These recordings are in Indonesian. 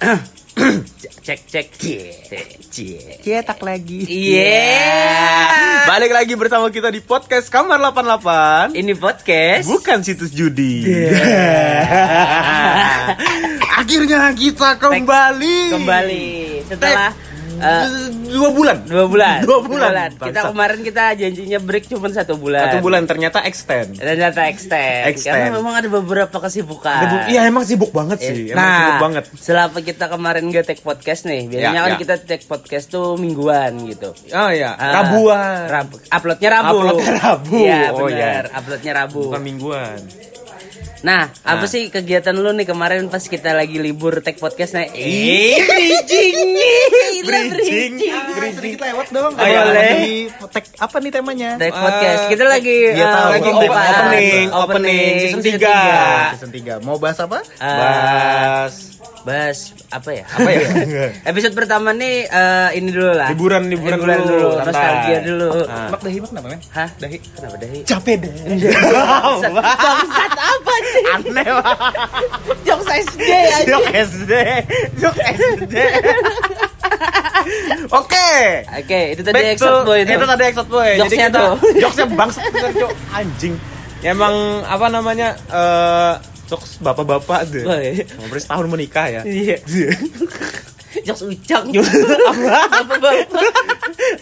cek cek cie Cetak lagi. Iya. Balik lagi bersama kita di podcast Kamar 88. Ini podcast. Bukan situs judi. Akhirnya kita kembali. Kembali setelah dua bulan. dua bulan. Dua bulan. Kita Bangsat. kemarin kita janjinya break cuma satu bulan. Satu bulan ternyata extend. Ternyata extend. Extend. Karena memang ada beberapa kesibukan. Iya emang sibuk banget sih. Emang nah, sibuk banget. selama kita kemarin gak take podcast nih, biasanya Ya, kan ya. kita take podcast tuh mingguan gitu. Oh ya, Ah, Rabuan. Rabu. Uploadnya Rabu. Uploadnya Rabu. Iya Oh, benar. iya. Uploadnya Rabu. Bukan mingguan. Nah, apa Nah. sih kegiatan lu nih kemarin pas kita lagi libur take podcast nih? Eh, bridging nih. Bridging. bridging. Sedikit lewat dong. Oh, iya. Boleh. Tek, apa nih temanya? Take podcast. Kita lagi eh, tahu. Lagi opening, opening, opening, season 3. Season 3 Mau bahas apa? Eh, Bas. bahas apa ya? Apa ya? Episode pertama nih eh, ini dulu lah. Liburan, liburan dulu, santai. Nostalgia dulu. Ah. Mak dahi mak kenapa men? Hah? Dahi Kenapa dahi? Capek deh Bangsat, apa? Aneh. Jokes SD aja. Jok SD. Jok SD. Oke. Oke, itu tadi Back exot to- boy itu. Itu tadi exot boy. Jokesnya Jadi kita tuh. jokesnya bangsat jok anjing. Ya emang apa namanya? eh jokes bapak-bapak tuh. Boy. Ngobrol setahun menikah ya. Iya. Jokes ucang Apa? Bapak-bapak.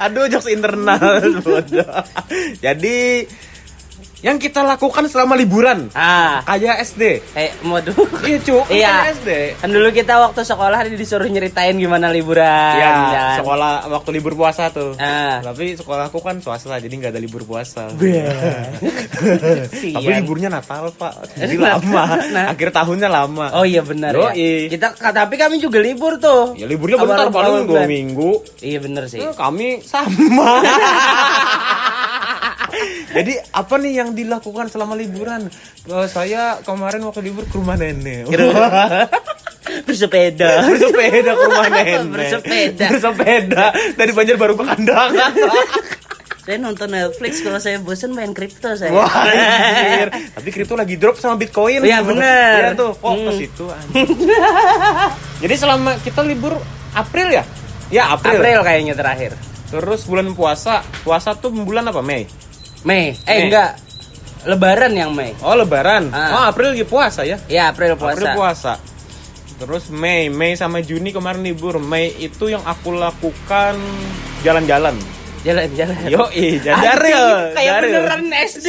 Aduh, jokes internal. Jadi yang kita lakukan selama liburan Ah, kayak SD. eh dulu. Iya, Cuk. Iya. Kayak SD. Kan dulu kita waktu sekolah disuruh nyeritain gimana liburan. Ya, kan? sekolah waktu libur puasa tuh. Ah. Tapi sekolahku kan swasta jadi nggak ada libur puasa. Tapi liburnya Natal pak, jadi lama. Nah. Akhir tahunnya lama. Oh iya benar ya. Kita tapi kami juga libur tuh. Ya liburnya bentar paling dua minggu. Iya bener sih. Eh, kami sama. Jadi apa nih yang dilakukan selama liburan? Eh, saya kemarin waktu libur ke rumah nenek. Bersepeda. Bersepeda ke rumah nenek. Bersepeda. Bersepeda dari Banjarbaru ke Kandangan. saya nonton Netflix kalau saya bosan main kripto saya. Wah, anjir. Tapi kripto lagi drop sama Bitcoin. Iya, bener. Iya tuh, kok ke Hmm. situ anjing. Jadi selama kita libur April ya? Ya, April. April kayaknya terakhir. Terus bulan puasa. Puasa tuh bulan apa? Mei. Mei. Eh Mei. enggak. Lebaran yang Mei. Oh, lebaran. Ah. Oh, April lagi puasa ya? Iya, April puasa. April puasa. Terus Mei, Mei sama Juni kemarin libur. Mei itu yang aku lakukan jalan-jalan. Jalan-jalan. Yo, jalan Anjing, Kayak beneran SD.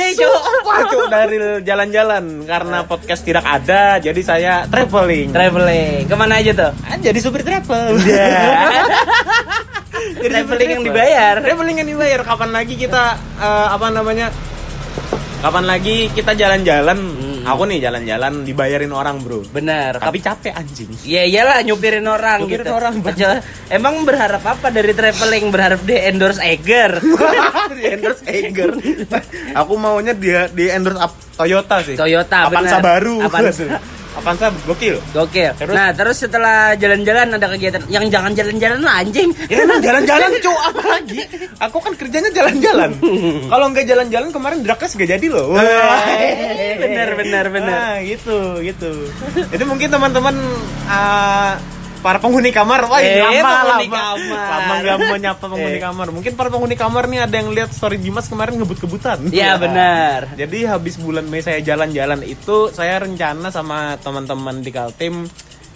Wah, Cuk, dari jalan-jalan karena podcast tidak ada, jadi saya traveling. Traveling. Ke mana aja tuh? Ah, jadi supir travel. Jadi Traveling yang dibayar. Traveling yang dibayar. Kapan lagi kita eh, apa namanya? Kapan lagi kita jalan-jalan? Hmm. Aku nih jalan-jalan dibayarin orang, Bro. Bener. Tapi capek anjing. Ya iyalah nyupirin orang Nyupirin gitu. orang. Aja- Emang berharap apa dari traveling? Berharap di endorse Eger. di endorse Eiger. Aku maunya dia di endorse Toyota sih. Toyota, Avanza bener. baru. Avanza. Avanza gokil. Gokil. Terus? Nah, terus setelah jalan-jalan ada kegiatan yang jangan jalan-jalan lah anjing. Ya emang jalan-jalan cu apa lagi? Aku kan kerjanya jalan-jalan. Kalau nggak jalan-jalan kemarin drakes gak jadi loh. bener bener bener. Nah, gitu, gitu. Jadi mungkin teman-teman ah, para penghuni kamar, wah Eh, lama penghuni lama, kamar. lama nggak menyapa penghuni Eh. kamar. Mungkin para penghuni kamar nih ada yang lihat story Dimas kemarin ngebut-kebutan. Iya benar. Jadi habis bulan Mei saya jalan-jalan itu saya rencana sama teman-teman di Kaltim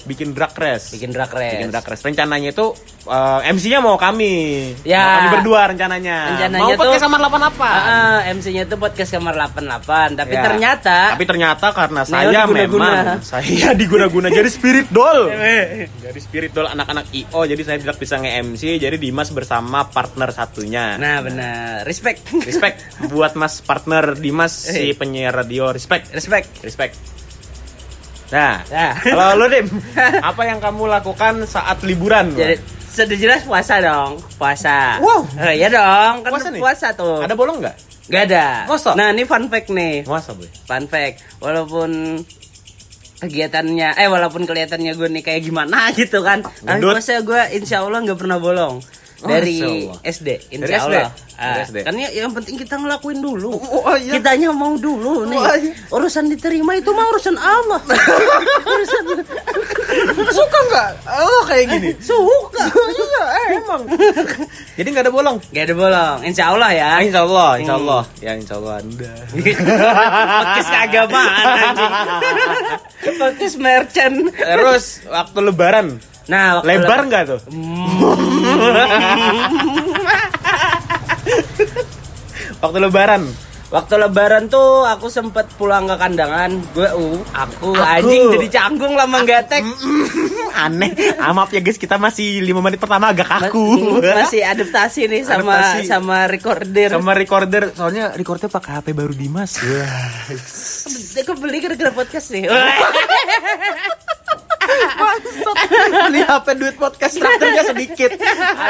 bikin drag race. Bikin drag race. Bikin drag race. Rencananya itu eh, MC-nya mau kami. Ya. Mau kami berdua rencananya. Rencananya mau podcast tuh- sama 8 apa? Ah, ah, MC-nya itu podcast kamar 88, tapi Ya. ternyata tapi ternyata karena saya diguna-guna. memang saya diguna-guna jadi spirit doll. jadi spirit doll anak-anak IO jadi saya tidak bisa nge-MC jadi Dimas bersama partner satunya. Nah, benar. Respect. Respect buat Mas partner Dimas si Eh. penyiar radio. Respect. Respect. Respect. Nah, Nah. kalau lu Dim, apa yang kamu lakukan saat liburan? Jadi sudah jelas puasa dong, puasa. Wow. Eh, iya dong, kan Puasa puasa, tuh. Ada bolong nggak? Gak ada. Masa? Nah, ini fun fact nih. Masa boy? Fun fact. Walaupun kegiatannya, eh walaupun kelihatannya gue nih kayak gimana gitu kan. Puasa gue insya Allah nggak pernah bolong. Oh, Dari Allah. SD, insya Dari SD? Allah. Dari Ah, SD. Kan ya, yang penting kita ngelakuin dulu. Oh, oh, iya. Kitanya mau dulu nih. Oh, iya. Urusan diterima itu mah urusan Allah. urusan Suka nggak? Oh kayak gini. Suka. iya emang. Jadi nggak ada bolong. Gak ada bolong. Insya Allah ya. Insya Allah, insya Allah. Ya insya Allah. Udah. Podcast keagamaan anjing. Podcast merchant. Terus waktu lebaran Nah, waktu lebar nggak tuh? waktu lebaran Waktu lebaran tuh aku sempet pulang ke kandangan. Gue uh, aku, anjing jadi canggung lama nggak tag. aneh. Ah, maaf ya guys, kita masih 5 menit pertama agak Mas- kaku. Masih adaptasi nih sama Adaptasi. sama recorder. sama recorder soalnya recorder pakai HP baru Dimas. Aku beli gara-gara podcast nih. Beli HP duit podcast traktirnya sedikit.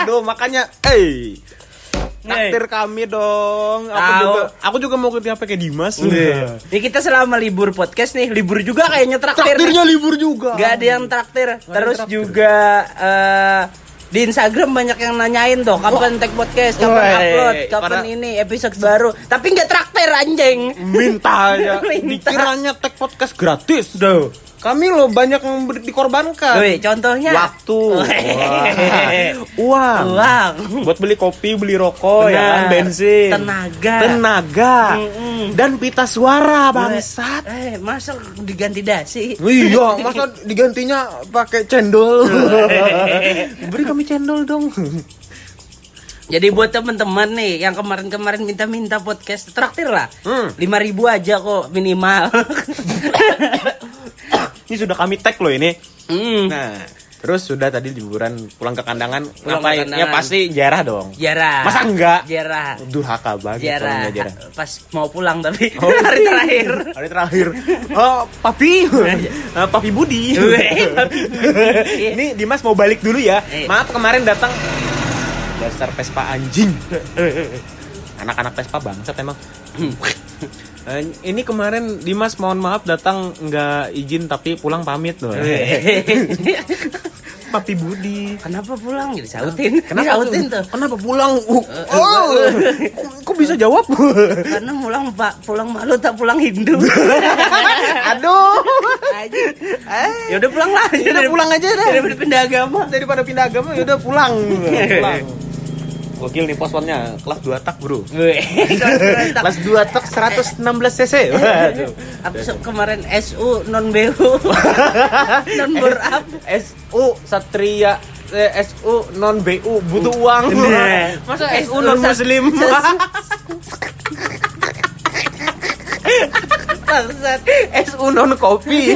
Aduh, makanya eh Traktir kami dong. Aku juga aku juga mau ganti HP kayak Dimas. Iya. Ini kita selama libur podcast nih, libur juga kayaknya traktir. Traktirnya libur juga. Gak ada yang traktir. Terus traktir. juga eh, di Instagram banyak yang nanyain tuh kapan tag podcast, kapan Woi, upload, kapan pada- ini episode baru. Tapi nggak traktir anjing. minta aja. Minta. Dikiranya tag podcast gratis. Duh. Kami loh banyak yang dikorbankan. Woi, contohnya Waktu. Wah. Uang. Uang. Buat beli kopi, beli rokok, ya kan, Benar. bensin. Tenaga. Tenaga. Mm-mm. Dan pita suara, bangsat. Eh, masa diganti dasi? Iya, masa digantinya pakai cendol? Beri kami cendol dong. Jadi buat teman-teman nih yang kemarin-kemarin minta-minta podcast traktir lah. Hmm. Lima ribu aja kok minimal. Ini sudah kami tag loh ini. hmm. Nah, terus sudah tadi liburan pulang ke kandangan Pulang ke ngapain? kandangan. Ya pasti jarah dong. Jarah. Masa enggak? Jarah. Durhaka banget Jarah. jarah. Pas mau pulang tapi Oh. hari terakhir. Hari terakhir. Oh, papi. Eh, papi Budi. Papi Ini Dimas mau balik dulu ya. Maaf kemarin datang dasar Vespa anjing. Anak-anak Vespa bangsat emang. Eh, ini kemarin Dimas mohon maaf datang nggak izin tapi pulang pamit loh. Papi Budi. Kenapa pulang? Jadi sautin. Kenapa Disautin tuh? Kenapa pulang? Uh, oh, kok- bisa jawab? Karena pulang pak pulang malu tak pulang Hindu. Aduh. Ya udah pulang lah. Ya udah pulang aja dah. Daripada pindah agama. Daripada pindah agama ya udah pulang. pulang. Gokil nih posponnya kelas 2 tak, Bro. Kelas 2 tak 116 cc. Waduh. Aku kemarin SU non BU non bor up. SU Satria eh, SU non BU butuh uang. Nah. Masa SU non muslim? Bangsat. SU non kopi.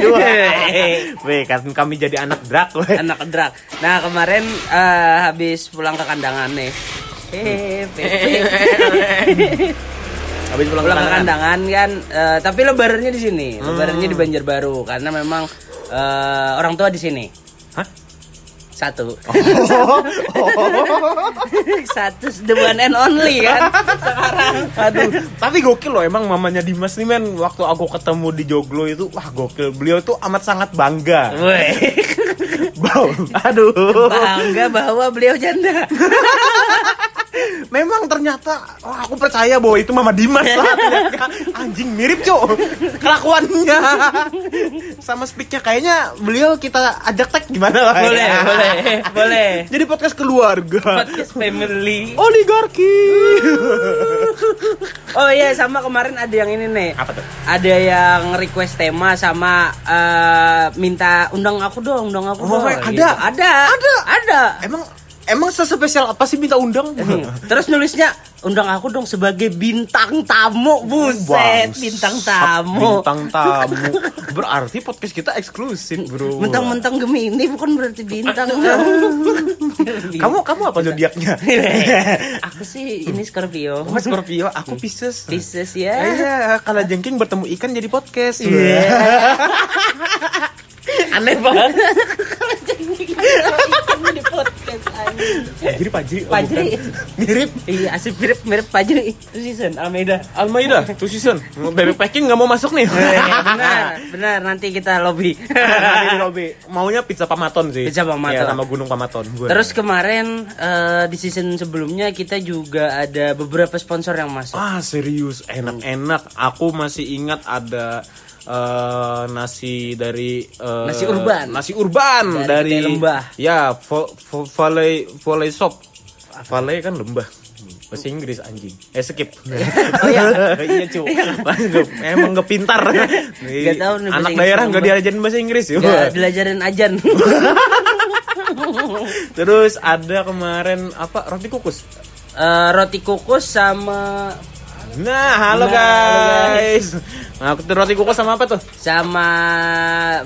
Weh, kan kami jadi anak drak. weh. Anak kedrak. Nah kemarin eh, habis pulang ke kandangan nih. Habis pulang, pulang ke kandangan. kan eh, tapi lebarannya di sini Hmm. lebarannya di Banjarbaru karena memang eh, orang tua di sini Hah? satu satu the one and only kan sekarang Aduh, tapi gokil loh emang mamanya Dimas nih men waktu aku ketemu di Joglo itu wah gokil beliau tuh amat sangat bangga. Bau. Aduh. bangga bahwa beliau janda Memang ternyata wah aku percaya bahwa itu Mama Dimas lah. Ternyata Anjing mirip, Cok. Kelakuannya. Sama speaknya kayaknya beliau kita ajak tag gimana lah. ya? boleh boleh boleh Jadi podcast keluarga. podcast family Oligarki. oh iya sama kemarin ada yang ini nih Apa tuh? ada yang request tema sama eh, minta undang aku dong undang aku Oh, dong ada? Gitu. ada Ada? ada Emang emang sespesial apa sih minta undang? Terus nulisnya undang aku dong sebagai bintang tamu, buset, Bangsat, bintang tamu. Bintang tamu. Berarti podcast kita eksklusif, Bro. Mentang-mentang Gemini bukan berarti bintang. Kamu kamu apa zodiaknya? aku sih ini Scorpio. Oh, Scorpio, aku Pisces. Pisces Ya, ya. Iya, kalau jengking bertemu ikan jadi podcast. Iya. Aneh banget. Pajri, Pajri. oh, Pajri. bukan. Mirip. Iya, asli mirip mirip Pajri. Season Almeida. Almaida, two season. Baby packing nggak mau masuk nih. benar, benar nanti kita lobby. Nanti di lobby. Maunya pizza Pamaton sih. Pizza Pamaton. Iya, sama Gunung Pamaton. Gua. Terus kemarin eh, di season sebelumnya kita juga ada beberapa sponsor yang masuk. Ah serius enak-enak. Aku masih ingat ada eh, nasi dari eh, Nasi urban. nasi urban Dari dari, lembah. ya vo, vo, valley valley shop. Valley kan lembah. Bahasa Inggris anjing. Eh skip. Oh, iya. iya cu emang gak pintar. Nggak tahu nih anak daerah lembah. diajarin bahasa Inggris ya Ya, dilajarin ajan. terus ada kemarin apa roti kukus? Eh, roti kukus sama Nah, halo Nah, halo, guys. Nah, roti kukus sama apa tuh? sama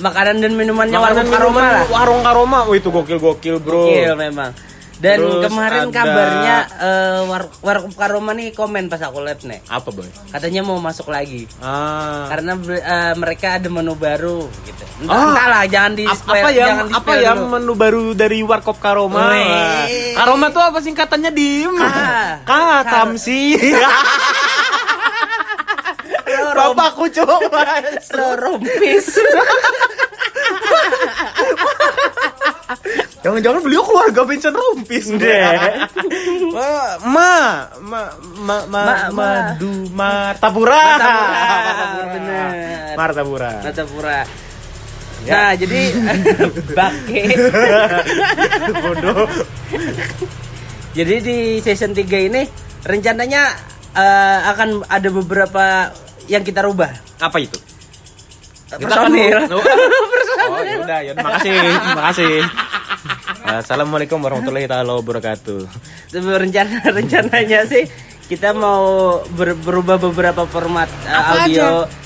makanan dan minumannya Makanan warung Karoma lah. Warung Karoma. Wih, itu gokil-gokil, Bro. Gokil memang. Dan Terus kemarin ada- kabarnya eh, war Karoma nih komen pas aku live nih. Apa, Boy? Katanya mau masuk lagi. Ah. Karena eh, mereka ada menu baru gitu. Entah, Ah. entahlah, jangan di Ap- apa ya jangan apa ya dulu. menu baru dari Warkop Karoma? Wah. Karoma tuh apa singkatannya dim? Ka. Ka, Kamsi. Bapakku coba. Rompis. Jangan-jangan beliau keluarga Vincent Rompis deh. Wah, ma, ma, ma, ma, Ma- ma. madu, martapura. Martapura, bener. Martapura. Natapura. Ya. Nah, jadi bake. Bodoh. Jadi di season 3 ini rencananya eh, akan ada beberapa yang kita rubah. Apa itu? Personil. Oh, oh ya udah, ya makasih, makasih. Assalamualaikum warahmatullahi taala wabarakatuh. Tapi rencana rencananya sih kita mau ber- berubah beberapa format eh, Apa audio Apa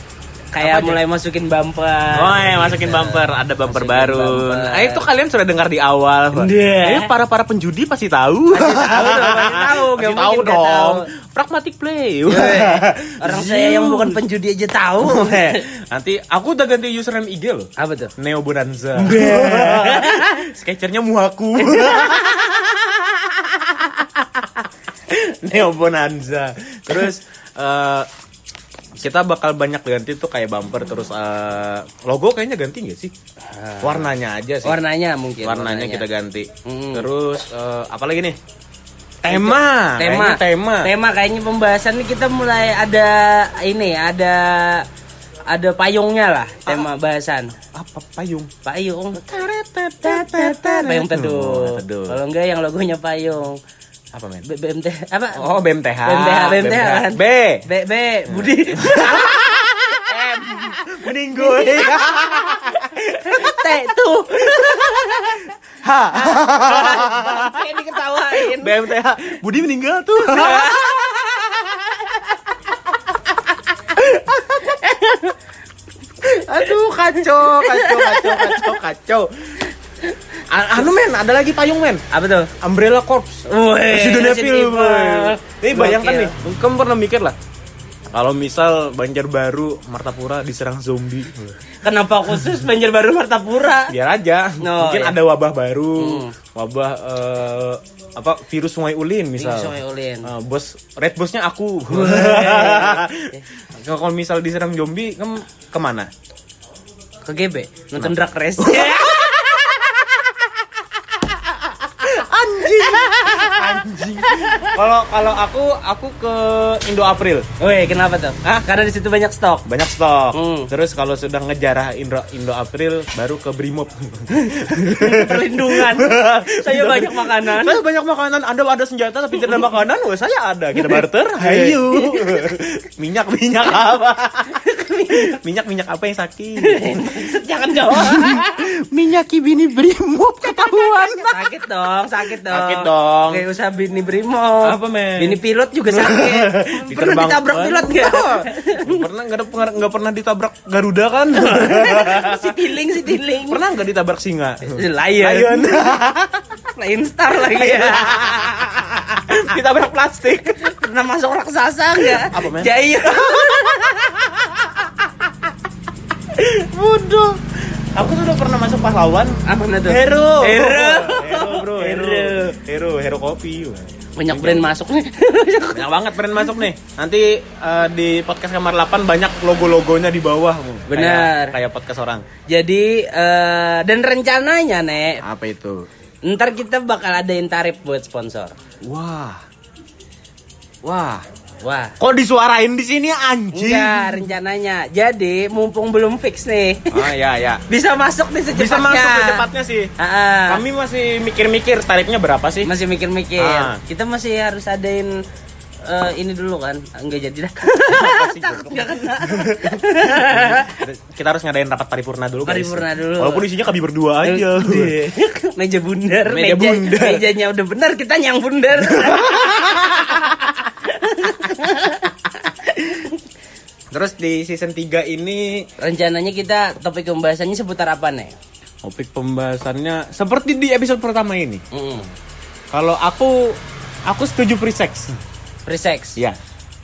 kayak aja? mulai masukin bumper. Oh ya, masukin bumper, ada bumper Masukin baru. bumper. Nah, itu kalian sudah dengar di awal. Pak. Iya. Ini para para penjudi pasti tahu. Pasti tahu dong, pasti tahu. Pasti tahu dong. tahu. Pragmatic play. Orang saya yang bukan penjudi aja tahu. Nanti aku udah ganti username IG loh. Apa tuh? Neo Bonanza. Sketchernya muhaku. Neo Bonanza. Terus eh, kita bakal banyak ganti tuh kayak bumper terus eh, logo kayaknya ganti nggak sih? Warnanya aja sih. Warnanya mungkin. warnanya kita ganti. Mm. Terus eh, apa lagi nih? Tema. tema Kayaknya tema. tema kayaknya pembahasan ini kita mulai ada ini ada ada payungnya lah tema bahasan Apa payung? payung payung teduh. kalau enggak yang logonya payung Apa men? B- BMT apa Oh, BMTH. BMTH BMTH kan B. B B Budi M. Meninggoy. T tuh H. kayak diketawain BMTH. Budi meninggal tuh. Aduh, kacau, kacau, kacau, kacau, kacau. Anu men, ada lagi payung men. apa tuh Umbrella Corps. Resident Evil. Evil. boy. Nih bayangkan nih, kamu pernah mikir lah. Kalau misal Banjarbaru, Martapura diserang zombie. kenapa khusus Banjarbaru Martapura Biar aja. Oh, Mungkin iya. ada wabah baru, Hmm. wabah eh, apa virus Sungai Ulin misal. Virus Sungai Ulin. Eh, bos red bosnya aku. Kalau misal diserang zombie, kamu ke mana? ke GB nonton drag race Anjing. Kalau kalau aku aku ke Indo April. Woi, kenapa tuh? Hah? Karena di situ banyak stok. Banyak stok. Hmm. Terus kalau sudah ngejarah Indo Indo April baru ke Brimob. Perlindungan. Saya banyak makanan. Saya banyak makanan. Anda ada senjata tapi tidak ada makanan. Wah, saya ada. Kita barter. Hayu. minyak minyak apa? minyak minyak apa yang sakit? Jangan jawab. minyak bini Brimob ketahuan. sakit dong, sakit dong. Sakit dong. Kayak usah bini brimo. Apa, men? Bini pilot juga sakit. Pernah Diterbang- ditabrak pilot gak? Nggak pernah nggak ada pengar- nggak pernah ditabrak Garuda kan? si tiling, si tiling. pernah nggak ditabrak singa? Lion. Lion. Lion Star lagi ya. ditabrak plastik. Pernah masuk raksasa enggak? Apa, men? Giant. Bodoh. Aku sudah pernah masuk pahlawan. Apa tuh? Hero. Hero. Hero, bro. Hero. Hero. Hero, hero kopi. Banyak brand masuk nih. Banyak banget brand masuk nih. Nanti eh, di podcast kamar 8 banyak logo-logonya di bawah. Benar. Kayak, kayak podcast orang. Jadi eh, dan rencananya nek Apa itu? ntar kita bakal adain tarif buat sponsor. Wah. Wah. Wah. Kok disuarain di sini anjing? Enggak rencananya. Jadi mumpung belum fix nih. Oh ya ya. Bisa masuk nih secepatnya. Bisa masuk secepatnya sih. Ah, Kami masih mikir-mikir tarifnya berapa sih? masih mikir-mikir. Ah. Kita masih harus adain eh, ini dulu kan. Enggak jadi dah. sih, Takut nggak kena. Kita harus ngadain rapat paripurna dulu guys. Paripurna dulu. Walaupun isinya kami berdua aja. meja bundar, Meja bundar. mejanya udah benar, kita yang bundar. Terus di season 3 ini Rencananya kita topik pembahasannya seputar apa nih? topik pembahasannya seperti di episode pertama ini. Mm. Kalau aku aku setuju free sex. Free sex. Iya.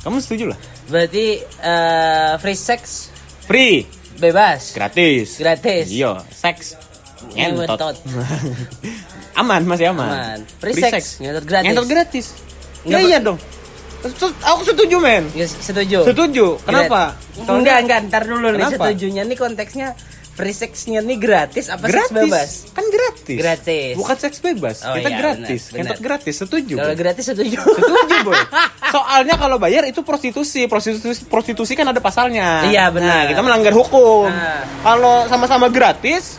Kamu setuju lah. Berarti eh, free sex Free, bebas. gratis. Gratis. Iya, seks. Ngentot. Aman, masih aman. Aman. Free sex, ngentot gratis. Ngentot gratis. Ya ber- iya dong. Aku setuju, men. Ya, setuju. Setuju. Kenapa? Grat- Enggak, enggak, ntar dulu nih Kenapa? setujunya nih konteksnya free sexnya nih gratis apa seks gratis. bebas? Kan gratis. Gratis. Bukan seks bebas. Oh, Kita iya, gratis. benar. gratis. Setuju. Kalau gratis setuju. Setuju, Boy. Soalnya kalau bayar itu prostitusi. Prostitusi prostitusi kan ada pasalnya. Iya, benar. Nah, kita melanggar hukum. Nah. Kalau sama-sama gratis,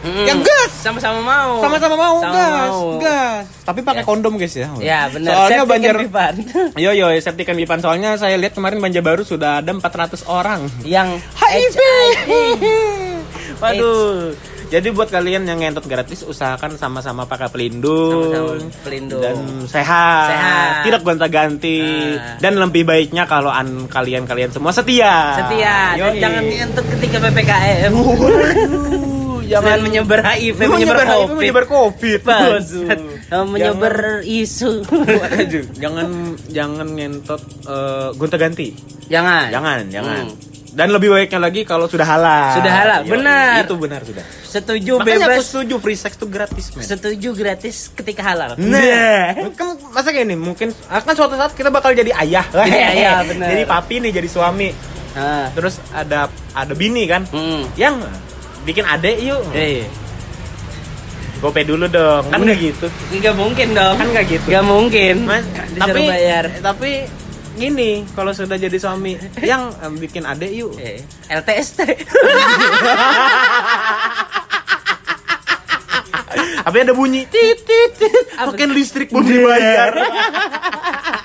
Mm-mm. Ya gas. Sama-sama mau. sama-sama mau Sama gas, mau. gas. Tapi pakai Yes. kondom, guys ya. Ya, benar. Soalnya banjir fun. Yo yo, safety can be fun. Soalnya saya lihat kemarin Banjarbaru sudah ada 400 orang. yang HIV. Waduh. Jadi buat kalian yang ngentot gratis usahakan sama-sama pakai pelindung, Sama-sama pelindung. dan sehat, Sehat. tidak gonta-ganti Nah. dan lebih baiknya kalau an kalian-kalian semua setia. Setia. Dan Yoi. jangan ngentut ketika PPKM. Jangan menyebar HIV, menyebar menyebar HIV, COVID. menyebar COVID. Bangsat. Menyebar isu. Jangan jangan ngentot eh, gonta-ganti. jangan. Jangan, jangan. Hmm. Dan lebih baiknya lagi kalau sudah halal. Sudah halal, Yoi, benar. Itu benar sudah. Setuju Makanya aku bebas. setuju free sex itu gratis, men. Setuju gratis ketika halal. Nah, kan masa kayak ini mungkin akan suatu saat kita bakal jadi ayah. Jadi ayah, bener. Jadi papi nih, jadi suami. Ah. Terus ada ada bini kan Hmm. yang bikin adek yuk. Eh, Gope dulu dong. Kan nggak gitu. nggak mungkin dong. Kan nggak gitu. Nggak mungkin. Mas, tapi bayar. tapi gini, kalau sudah jadi suami yang em, bikin adek yuk. Eh, LTST. Tapi ada bunyi titit tit. Token listrik belum dibayar.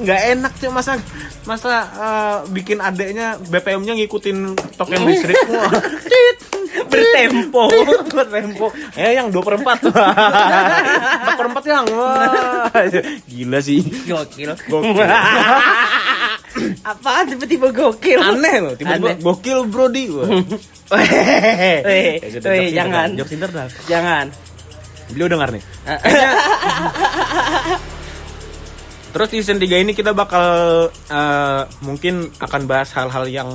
Nggak enak cuy masa masa eh, bikin adeknya BPM-nya ngikutin token listrik. Wah, tit. Bertempo. Bertempo. Ya yang 2 per 4 4 per 4 yang Wah. Gila sih Gokil. Gokil. Apaan tiba-tiba gokil? Aneh loh Tiba-tiba gokil. Weh, sudah, weh, jokes jangan. Jokes Jangan. Beliau dengar nih. Terus di season 3 ini kita bakal eh, mungkin akan bahas hal-hal yang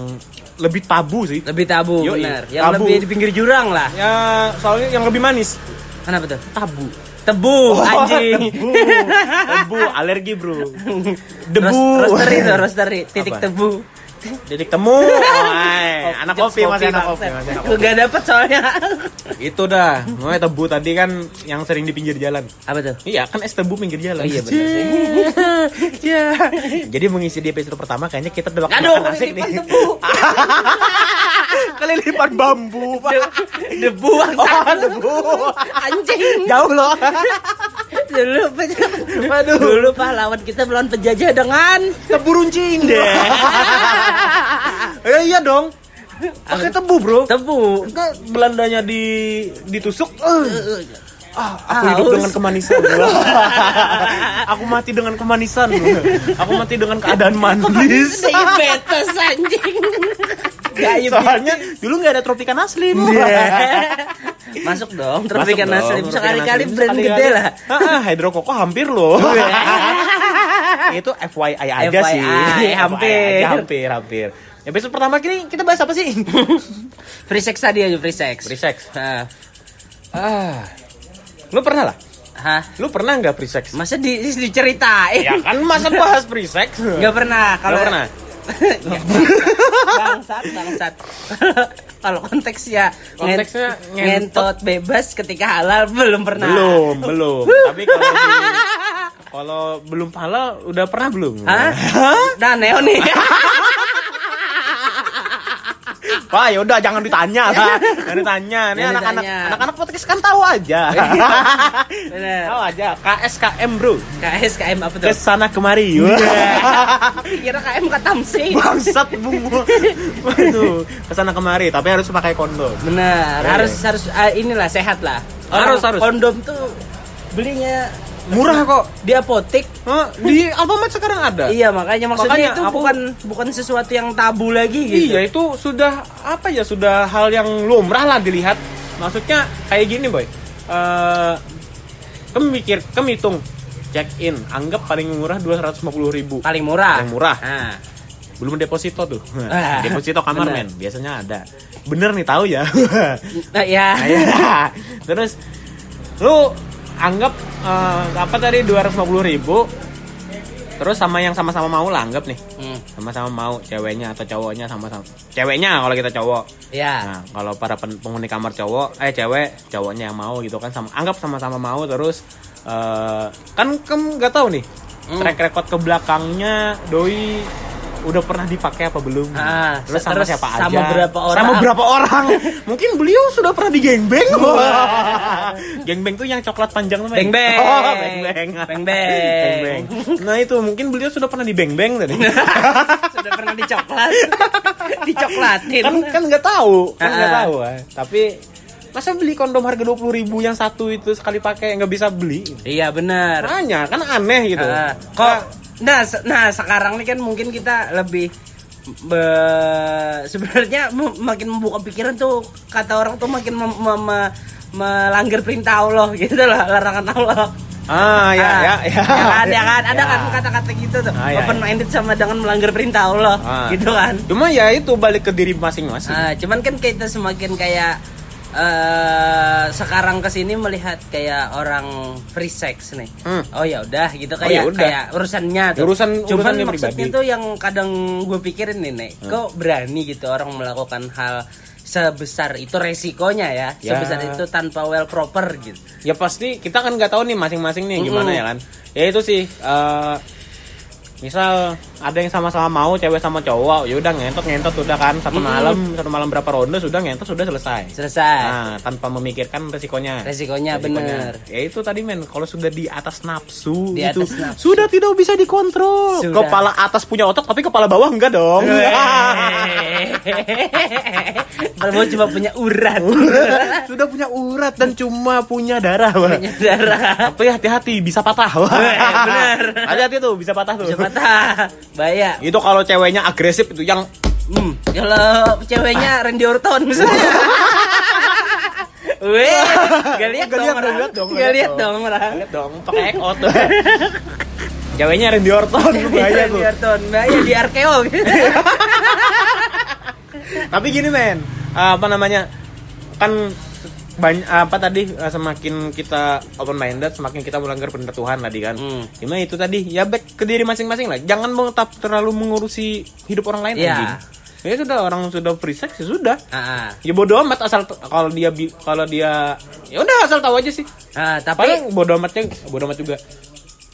lebih tabu sih. Lebih tabu, Yoi, benar. Yang tabu. lebih di pinggir jurang lah. Ya soalnya yang lebih manis. Kenapa tuh? Tabu. Tebu, anjing. Debu. Debu, alergi, Bro. Debu. Ros- Roastery tuh, roastery. Titik Apa? tebu. Titik temu. Wah, anak kopi masih anak kopi, masih anak kopi. Gak dapet soalnya. Itu dah. Makanya tebu tadi kan yang sering di pinggir jalan. Apa tuh? Iya, kan es tebu pinggir jalan. Oh iya benar sih. Ya. Jadi mengisi di episode pertama kayaknya kita udah bakal asik nih. tebu. Kelilipan bambu, Pak. Debu bangsa. debu. Anjing. Jauh loh. Dulu, Waduh. dulu pahlawan kita melawan penjajah dengan Tebu runcing deh. ya iya dong. Pakai tebu, Bro. tebu. Kan Belandanya di ditusuk. eh. Ah, aku hidup Haus. dengan kemanisan. aku mati dengan kemanisan. Aku mati dengan keadaan manis. Diabetes anjing. Gaib. Soalnya dulu nggak ada tropikan asli. Masuk dong, Masuk Tropikan dong, Naslim. Tropican Sekali-kali brand Sekali-kali. gede lah. Ah, ah, hidrokoko hampir loh. Itu FYI aja FYI, sih. hampir. hampir, hampir. Episode pertama kini kita bahas apa sih? Free sex tadi aja free sex. Free sex. Hah. Ah. Lu pernah lah? Hah? Lu pernah nggak free sex? Masa di, di- diceritain? Ya kan masa bahas free sex? Nggak pernah. Kalau pernah. bangsat, bangsat. Kalau konteksnya, Konteksnya ngen- ngentot bebas ketika halal belum pernah. Belum, belum. Tapi kalau di Kalau belum pala udah pernah belum? Hah? Nah, Neo nih. Wah, ya udah jangan ditanya lah. Jangan ditanya. Ini anak-anak anak-anak podcast kan tahu aja. Bener. tahu aja. KSKM, Bro. KS KM apa tuh? Ke sana kemari. Kira KM katamsi. Bangsat bungu. Waduh, ke sana kemari tapi harus pakai kondom. Benar, Iya. harus harus ah, inilah sehat lah. Harus, harus. Kondom tuh belinya Murah kok. di apotek. Hah, di Alfamart sekarang ada. Iya, makanya maksudnya Makanya itu aku- bukan bukan sesuatu yang tabu lagi gitu. Iya itu sudah apa ya sudah hal yang lumrah lah dilihat. Maksudnya kayak gini boy. Eh kamu mikir, kamu hitung check in, anggap paling murah 250 ribu. Paling murah. Paling murah. Nah, Belum deposito tuh. Ah, deposito kamar bener. men, biasanya ada. Bener nih tahu ya. nah, ya. Iya. Terus lu anggap eh, apa tadi 250 ribu Terus sama yang sama-sama mau lah anggap nih Hmm, sama-sama mau ceweknya atau cowoknya sama-sama ceweknya kalau kita cowok ya. nah kalau para pen- penghuni kamar cowok eh cewek cowoknya yang mau gitu kan sama anggap sama-sama mau terus eh, kan kamu nggak tahu nih Hmm. track record ke belakangnya doi udah pernah dipakai apa belum Ah, terus sama terus siapa sama aja berapa orang? sama berapa orang mungkin beliau sudah pernah di gengbeng gengbeng tuh yang coklat panjang tuh men. Beng beng. oh, beng beng Beng. Beng-beng. nah itu mungkin beliau sudah pernah di beng beng tadi Sudah pernah dicoklat. Dicoklatin. kan kan nggak tahu kan nggak Ah. tahu ah. tapi masa beli kondom harga 20.000 ribu yang satu itu sekali pakai nggak bisa beli Iya, benar. makanya kan aneh gitu Ah, kok nah se- nah sekarang nih kan mungkin kita lebih be- sebenarnya makin membuka pikiran tuh kata orang tuh makin mem- mem- me- melanggar perintah Allah gitu lah larangan Allah. Ah ya Ah, ya ya. kan ya kan? Ada Ya. kan kata-kata gitu tuh Ah, ya, open minded sama dengan melanggar perintah Allah Ah. gitu kan? Cuma ya itu balik ke diri masing-masing. Ah, cuman kan kita semakin kayak eh sekarang ke sini melihat kayak orang free sex nih. Hmm. Oh ya udah gitu Oh, kayak ya udah. kayak urusannya tuh. Urusan- Cuman maksudnya pribadi. tuh yang kadang gue pikirin nih, Nek. Kok berani gitu orang melakukan hal sebesar itu resikonya ya, Ya. sebesar itu tanpa well proper gitu. ya pasti kita kan nggak tahu nih masing-masing nih gimana Mm-mm. ya kan ya itu sih eh, misal ada yang sama-sama mau cewek sama cowok ya udah ngentot ngentot udah kan satu Mm-mm. malam satu malam berapa ronde sudah ngentot sudah selesai Selesai. nah tanpa memikirkan resikonya Resikonya bener. ya itu tadi men kalau sudah di atas nafsu Di gitu atas nafsu. sudah tidak bisa dikontrol Sudah. kepala atas punya otot tapi kepala bawah enggak dong Kalau cuma punya urat. sudah punya urat dan cuma punya darah punya darah. tapi hati-hati bisa patah bener. hati-hati tuh bisa patah tuh Bisa patah. Bahaya. itu kalau ceweknya agresif itu yang Hmm, kalau ceweknya Randy Orton misalnya. Weh, gak lihat Gak dong, dong, lihat dong, Gak lihat dong. orang. lihat dong pakai ekot ceweknya Randy Orton bahaya Randy tuh Orton, bahaya di Arkeo. tapi gini men apa namanya kan banyak apa tadi eh, semakin kita open minded semakin kita melanggar perintah Tuhan tadi kan Hmm. gimana itu tadi ya back ke diri masing-masing lah jangan tetap terlalu mengurusi hidup orang lain Iya. anjing ya sudah orang sudah free sex ya sudah Ah, ah. ya bodo amat asal kalau dia kalau dia ya udah asal tahu aja sih Ah, tapi paling bodo amatnya bodo amat juga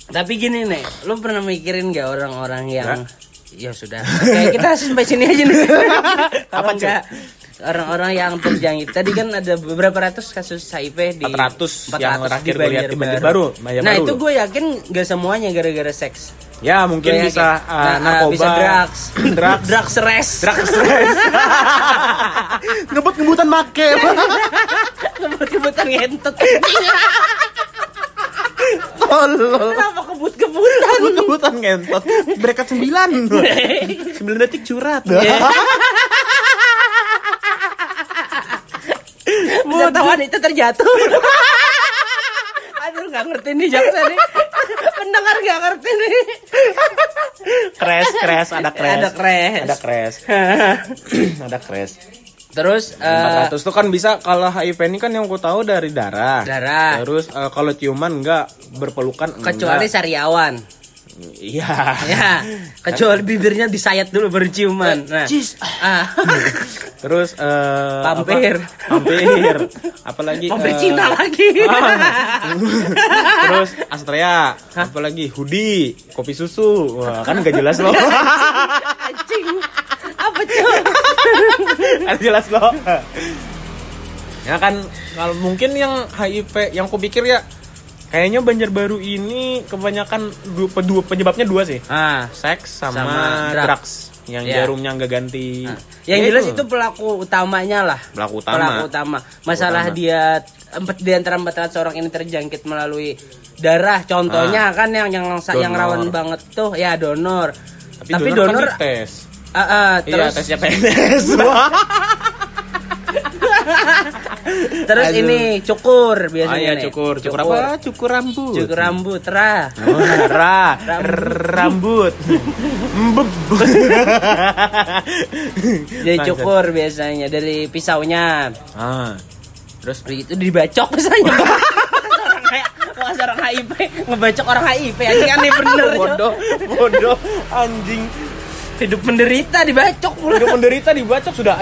tapi gini nih, lu pernah mikirin gak orang-orang yang Hah? ya sudah. Oke, kita sampai sini aja nih. Apa, enggak? Orang-orang yang terjangkit. Tadi kan ada beberapa ratus kasus HIV di 400 yang terakhir gue lihat di Banjar Baru. Nah, Baru itu gue yakin gak semuanya gara-gara seks. ya mungkin bisa yakin. uh, Nah, narkoba. bisa drugs, drugs. Drugs rest, drugs stress ngebut-ngebutan make. Kebut-kebutan ngentot. tolol. Kenapa kebut-kebutan? ngebut-ngebutan ngentot. Berkat 9 9 detik curat Wisatawan itu terjatuh. Aduh, nggak ngerti nih jaksa nih. Pendengar nggak ngerti nih. crash crash ada crash Ada crash. ada crash ada crash Terus eh 400 tuh kan bisa kalau HIV ini kan yang ku tahu dari darah. Darah. Terus eh, kalau ciuman enggak berpelukan kecuali enggak. sariawan. Iya. Ya, kecuali bibirnya disayat dulu baru ciuman. Nah, Cis. ah, Terus eh Pampir. apa? Pampir. Apalagi Pampir eh, Cina lagi. Ah. Terus Astrea, apalagi hoodie, kopi susu. Wah, kan gak jelas loh. Anjing. Apa cuy? kan jelas loh. Ya kan kalau mungkin yang HIV yang aku pikir ya kayaknya Banjarbaru ini kebanyakan dua, dua penyebabnya dua sih. Ah, Seks sama, Sama drugs. drugs. yang Ya. jarumnya nggak ganti. yang Ya jelas itu pelaku utamanya lah. Pelaku utama. Pelaku utama. Masalah utama. dia empat di antara empat ratus orang ini terjangkit melalui darah. Contohnya kan yang yang yang Donor. rawan banget tuh ya donor. Tapi, Tapi, donor, donor, kan dites. ah, ah, Iya, terus tesnya PNS. terus Aduh. ini cukur biasanya iya nih. cukur. Cukur apa? Cukur rambut. Cukur rambut, ra. Oh, ra, rambut. Mbeb. Jadi cukur biasanya dari pisaunya. Ah. Terus Itu dibacok biasanya. orang kayak orang HIV ngebacok orang HIV anjing aneh bener. bodoh, bodoh, anjing. Hidup menderita dibacok pula. Udah menderita dibacok sudah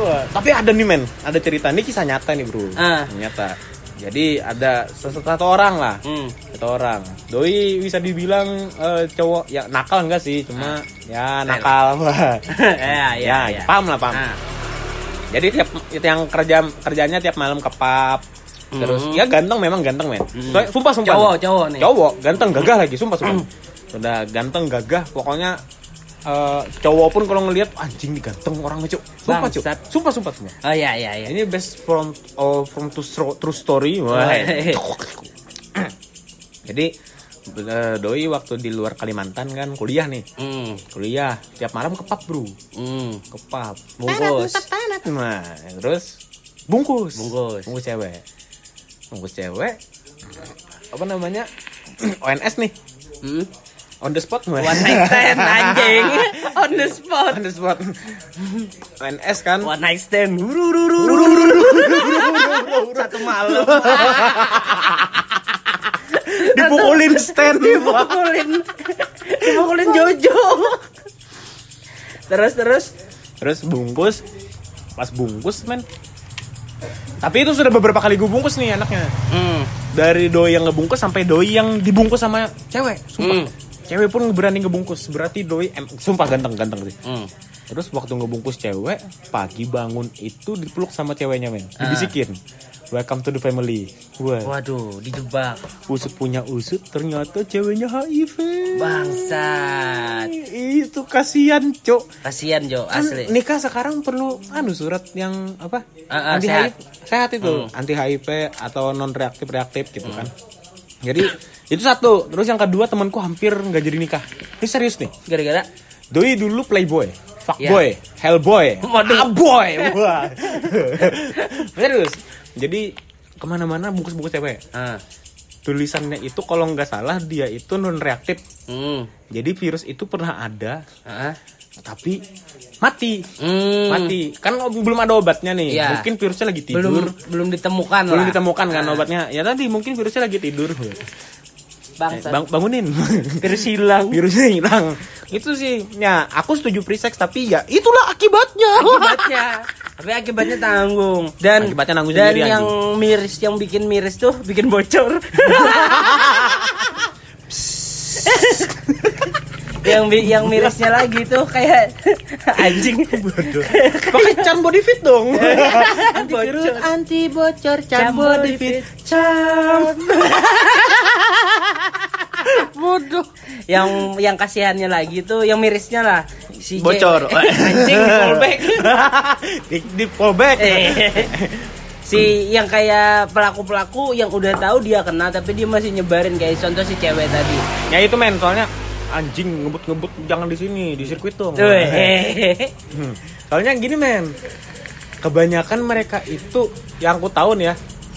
wah. Tapi ada nih men, ada cerita ini kisah nyata nih bro. Ah. Nyata. Jadi ada satu, orang lah, Hmm. satu orang. Doi bisa dibilang eh, cowok ya nakal enggak sih, cuma ya nakal lah. ya, ya, ya, ya. paham lah paham. Ah. Jadi tiap yang kerja kerjanya tiap malam ke pub. Terus Mhm. ya ganteng memang ganteng men. So- Sumpah sumpah. Cowok, nih. cowok nih. Cowok, ganteng gagah lagi sumpah sumpah. Sudah ganteng gagah pokoknya eh, cowok pun kalau ngelihat anjing nih ganteng orangnya cuk. Sumpah cuk. Sumpah sumpah sumpah. Oh iya iya iya. Ini best from oh, from to stro- true story. Wah. Jadi eh, doi waktu di luar Kalimantan kan kuliah nih. Hmm. Kuliah tiap malam ke pub, Bro. Hmm. Ke pub. Bungkus. Nah, terus bungkus. Bungkus. Bungkus cewek. Bungkus cewek. Apa namanya? ONS nih. Hmm. On the spot One night stand anjing. On the spot. On the spot. ONS kan. One night stand. Satu malam. Dipukulin stand. Dipukulin. Dipukulin Jojo. Terus terus. Terus bungkus. Pas bungkus, men. Tapi itu sudah beberapa kali gue bungkus nih anaknya. Hmm. Dari doi yang ngebungkus sampai doi yang dibungkus sama cewek. Sumpah. Hmm. Cewek pun berani ngebungkus. Berarti doi em, sumpah ganteng-ganteng sih. Hmm. Terus waktu ngebungkus cewek, pagi bangun itu dipeluk sama ceweknya, men. Dibisikin. Welcome to the family. Wah, Waduh, dijebak. usut punya usut, ternyata ceweknya HIV. Bangsat. Itu kasihan, Cok. Kasihan Jo, Kan asli. nikah sekarang perlu anu surat yang apa? Ah, ah, anti sehat. HIV. Sehat itu, anti HIV atau non reaktif reaktif gitu kan. Jadi itu satu. Terus yang kedua temanku hampir nggak jadi nikah. Ini serius nih. Gara-gara Doi dulu playboy, fuckboy, hellboy, Waduh. boy, wah. Serius. Jadi ke mana-mana bungkus-bungkus cewek. ah. Tulisannya itu kalau nggak salah dia itu non reaktif. Hmm. Jadi virus itu pernah ada, Ah. tapi mati. Hmm. Mati. Kan belum ada obatnya nih. Iya. Mungkin virusnya lagi tidur. Belum belum ditemukan Belum lah. ditemukan kan Ah. obatnya. Ya nanti mungkin virusnya lagi tidur. Bangsat. Bang, bangunin. Virus hilang. virusnya hilang. Itu sih. Ya, aku setuju free sex tapi ya itulah akibatnya. akibatnya tapi akibatnya tanggung dan Akibatnya nanggung dan sendiri, yang miris yang bikin miris tuh bikin bocor yang bi- yang mirisnya lagi tuh kayak anjing Pakai can body fit dong. bocor anti bocor Cam body fit. Cam. Bodoh. yang yang kasihannya lagi tuh yang mirisnya lah si Bocor. anjing di callback di, di. Eh, si yang kayak pelaku-pelaku yang udah tahu dia kena tapi dia masih nyebarin kayak contoh si cewek tadi. Ya itu men, soalnya anjing ngebut-ngebut jangan di sini, di sirkuit dong. Tuh, hehehe. Hmm. Soalnya gini men, kebanyakan mereka itu yang aku tahu nih ya.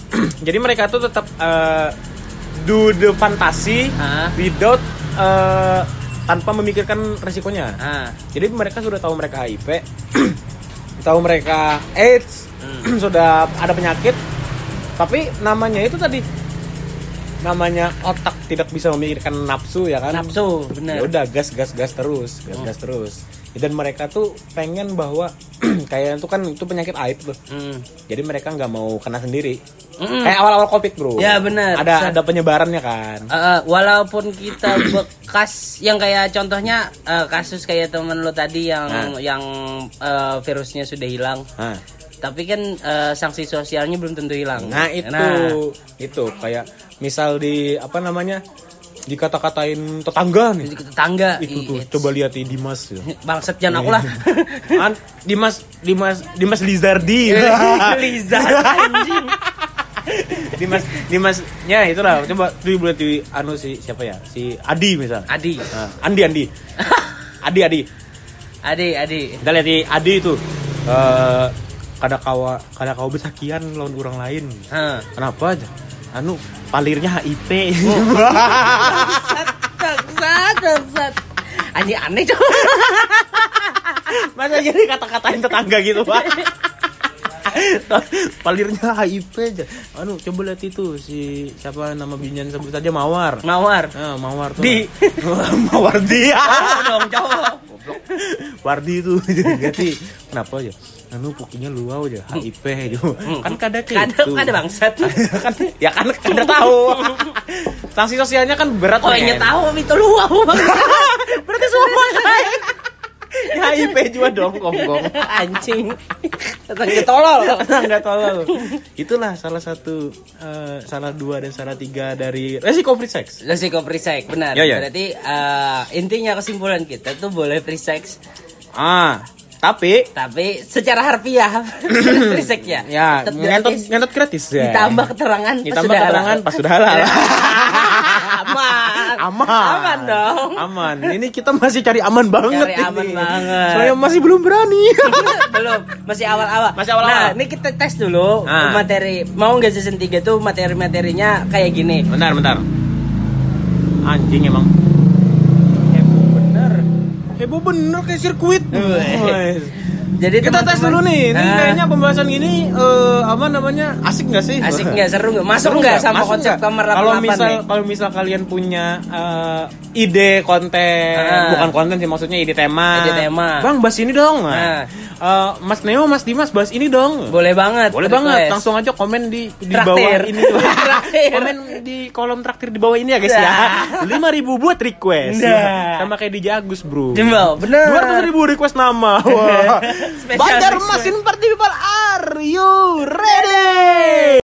jadi mereka tuh tetap eh, do the fantasi Hah? without eh, tanpa memikirkan resikonya. Ah, Jadi mereka sudah tahu mereka HIV, tahu mereka AIDS, sudah ada penyakit, tapi namanya itu tadi namanya otak tidak bisa memikirkan nafsu ya kan Nafsu, ya bener. udah gas gas gas terus gas gas terus dan mereka tuh pengen bahwa kayak itu kan itu penyakit aib tuh. Hmm. jadi mereka nggak mau kena sendiri. Mm-mm. kayak awal awal covid bro. Ya, bener. ada Sa- ada penyebarannya kan. Eh, eh, walaupun kita bekas yang kayak contohnya eh, kasus kayak temen lo tadi yang Nah. yang eh, virusnya sudah hilang. Nah, tapi kan eh, sanksi sosialnya belum tentu hilang. Nah itu. Itu kayak misal di apa namanya dikata-katain tetangga nih. Tetangga itu tuh ih, coba lihat di Dimas ya. Bangsat jangan aku lah. An, Dimas Dimas Dimas Lizardi. Liza anjing. Dimas Dimasnya itulah coba tuh buat di anu si siapa ya? Si Adi misal. Adi. Nah, Andi Andi. Adi Adi. Adi Adi. Kita lihat di Adi itu eh kada kawa kada kawa bersakian lawan orang lain. Hah. kenapa aja anu palirnya HIP bangsat bangsat. Anjing aneh coba masa jadi kata-katain tetangga gitu pak? Palirnya HIP aja. Anu coba lihat itu si siapa nama binyan sebut saja Mawar. Mawar. Ah, Mawar tuh. Di. Mawar di. oh dong cowok Wardi itu. Jadi kenapa aja? Anu pukinya luau aja, HIP aja. Kan kada kada gitu. kada bangsat kan ya kan kada tahu. Sanksi sosialnya kan berat oh yang tahu itu lu aku bangsat berarti semua kan Ya, HIP juga dong gonggong. anjing tetangga tolol Enggak tolol. Itulah salah satu eh, salah dua dan salah tiga dari resiko free sex. Resiko free sex, benar. Ya, ya. Berarti eh, intinya kesimpulan kita tuh boleh free sex, Ah, tapi tapi secara harfiah sex ya. ya ngentot gratis. ngentot gratis ya. Ditambah keterangan pas ditambah sudah keterangan halal. pas sudah halal. aman. aman Aman dong. aman ini kita masih cari aman banget Cari ini. aman banget. soalnya masih belum berani Belum, masih awal-awal. Masih awal-awal. Nah, ini kita tes dulu Ah. materi. Mau nggak season 3 tuh materi-materinya kayak gini. bentar bentar anjing emang. Heboh bener kayak sirkuit. Jadi kita tes dulu nih ini Nah. kayaknya pembahasan gini eh, apa namanya asik nggak sih Asik nggak seru nggak? Masuk nggak sama Masuk konsep kamar kalau 88 misal kalau misal kalian punya eh, ide konten Ah. bukan konten sih maksudnya ide tema Ide tema. bang bahas ini dong Nah. Eh, Mas Neo Mas Dimas bahas ini dong Boleh banget. Boleh request. banget, langsung aja komen di di Traktir. bawah ini. Komen di kolom traktir di bawah ini ya guys ya. Nah. 5000 buat request. Nah. Sama kayak di Jagus, Bro. Jembal, bener. 200 ribu request nama. Wah. Banjar request. Masin Party People are you ready?